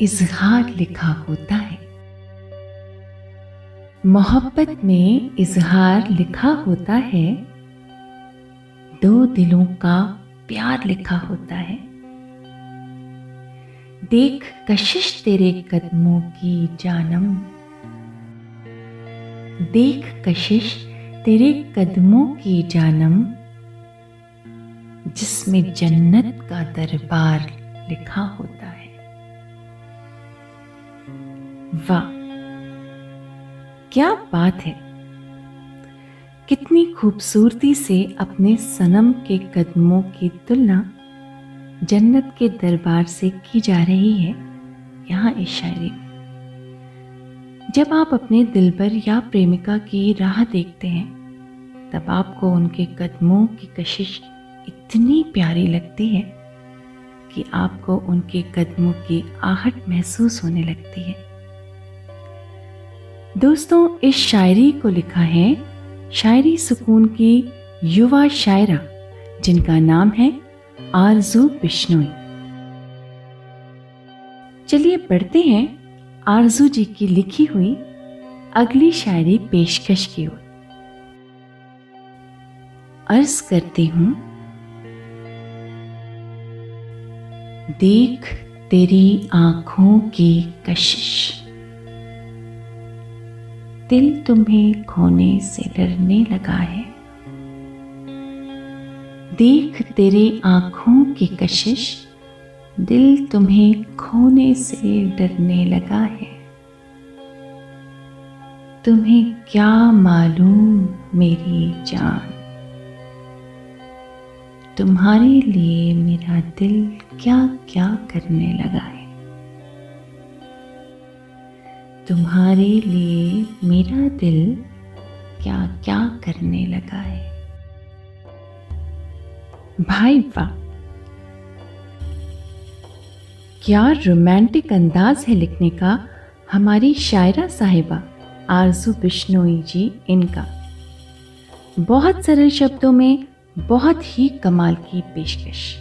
इजहार लिखा होता है। मोहब्बत में इजहार लिखा होता है। दो दिलों का प्यार लिखा होता है। देख कशिश तेरे कदमों की जानम। देख कशिश तेरे कदमों की जानम। जिसमें जन्नत का दरबार लिखा होता है। वाह, क्या बात है। कितनी खूबसूरती से अपने सनम के कदमों की तुलना जन्नत के दरबार से की जा रही है, यहाँ इस शायरी में। जब आप अपने दिल दिलबर या प्रेमिका की राह देखते हैं, तब आपको उनके कदमों की कशिश इतनी प्यारी लगती है कि आपको उनके कदमों की आहट महसूस होने लगती है। दोस्तों, इस शायरी को लिखा है शायरी सुकून की युवा शायरा, जिनका नाम है आरज़ू बिश्नोई। चलिए पढ़ते हैं आरज़ू जी की लिखी हुई अगली शायरी पेशकश की ओर। अर्ज़ करती हूँ, देख तेरी आँखों की कशिश। दिल तुम्हें खोने से डरने लगा है। देख तेरे आँखों की कशिश, दिल तुम्हें खोने से डरने लगा है। तुम्हें क्या मालूम मेरी जान? तुम्हारे लिए मेरा दिल क्या क्या करने लगा है? तुम्हारे लिए मेरा दिल क्या क्या करने लगा है? भाई वाह। क्या रोमांटिक अंदाज है लिखने का हमारी शायरा साहिबा, आरज़ू बिश्नोई जी, इनका। बहुत सरल शब्दों में बहुत ही कमाल की पेशकश।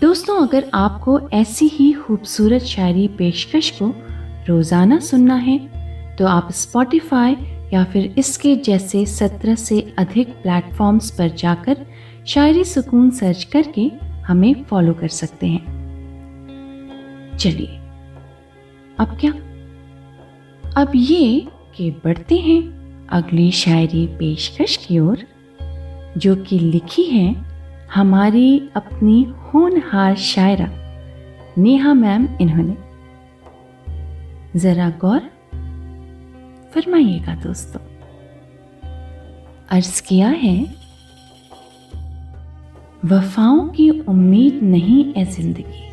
दोस्तों, अगर आपको ऐसी ही खूबसूरत शायरी पेशकश को रोज़ाना सुनना है तो आप स्पॉटिफाई या फिर इसके जैसे सत्रह से अधिक प्लेटफॉर्म्स पर जाकर शायरी सुकून सर्च करके हमें फॉलो कर सकते हैं। चलिए, अब क्या? अब ये कि बढ़ते हैं अगली शायरी पेशकश की ओर, जो कि लिखी है हमारी अपनी होनहार शायरा, नेहा मैम इन्होंने। जरा गौर फरमाइएगा दोस्तों। अर्ज़ किया है, वफाओं की उम्मीद नहीं है ज़िंदगी।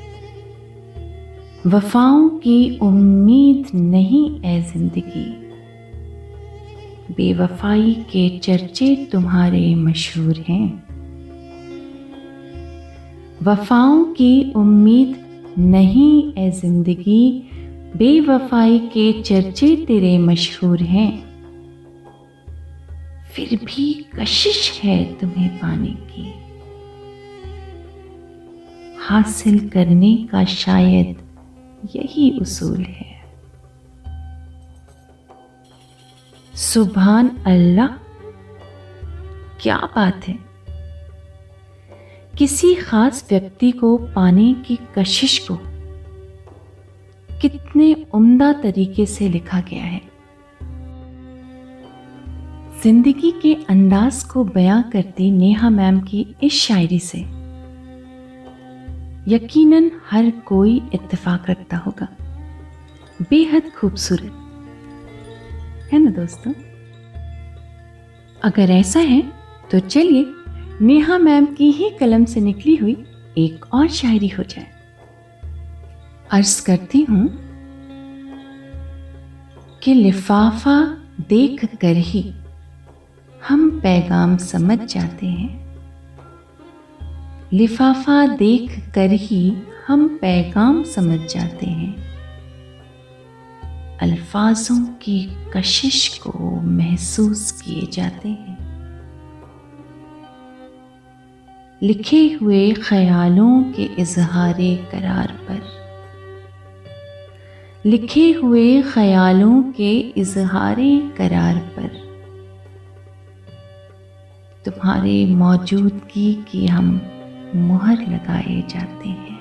वफाओं की उम्मीद नहीं है ज़िंदगी। बेवफाई के चर्चे तुम्हारे मशहूर हैं। वफाओं की उम्मीद नहीं है ज़िंदगी बेवफाई के चर्चे तेरे मशहूर हैं। फिर भी कशिश है तुम्हें पाने की। हासिल करने का शायद यही उसूल है। सुबहान अल्लाह, क्या बात है। किसी खास व्यक्ति को पाने की कशिश को कितने उम्दा तरीके से लिखा गया है। ज़िंदगी के अंदाज को बयां करती नेहा मैम की इस शायरी से, यकीनन हर कोई इत्तेफाक रखता होगा। बेहद खूबसूरत। है ना दोस्तों? अगर ऐसा है तो चलिए नेहा मैम की ही कलम से निकली हुई एक और शायरी हो जाए। अर्ज़ करती हूँ कि लिफाफा देख कर ही हम पैगाम समझ जाते हैं। लिफाफा देख कर ही हम पैगाम समझ जाते हैं। अल्फाजों की कशिश को महसूस किए जाते हैं। लिखे हुए ख्यालों के इजहार करार पर लिखे हुए ख्यालों के इजहार करार पर। तुम्हारे मौजूदगी की हम मुहर लगाए जाते हैं।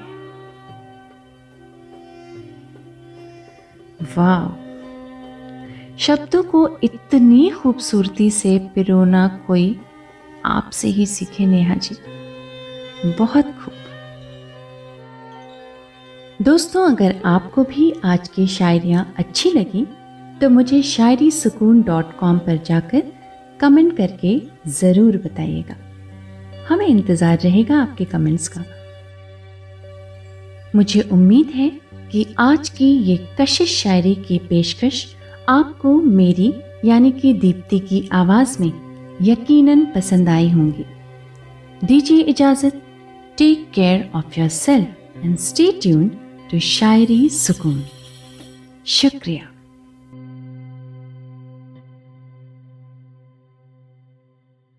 वाह शब्दों को इतनी खूबसूरती से पिरोना कोई आपसे ही सीखे नेहा जी। बहुत खूब। दोस्तों, अगर आपको भी आज की शायरियाँ अच्छी लगी तो मुझे शायरी सुकून डॉट कॉम पर जाकर कमेंट करके ज़रूर बताइएगा। हमें इंतज़ार रहेगा आपके कमेंट्स का। मुझे उम्मीद है कि आज की ये कशिश शायरी की पेशकश आपको मेरी, यानी कि दीप्ति की आवाज़ में यकीनन पसंद आई होंगी। दीजिए इजाज़त Take care of yourself and stay tuned तो शायरी सुकून। शुक्रिया।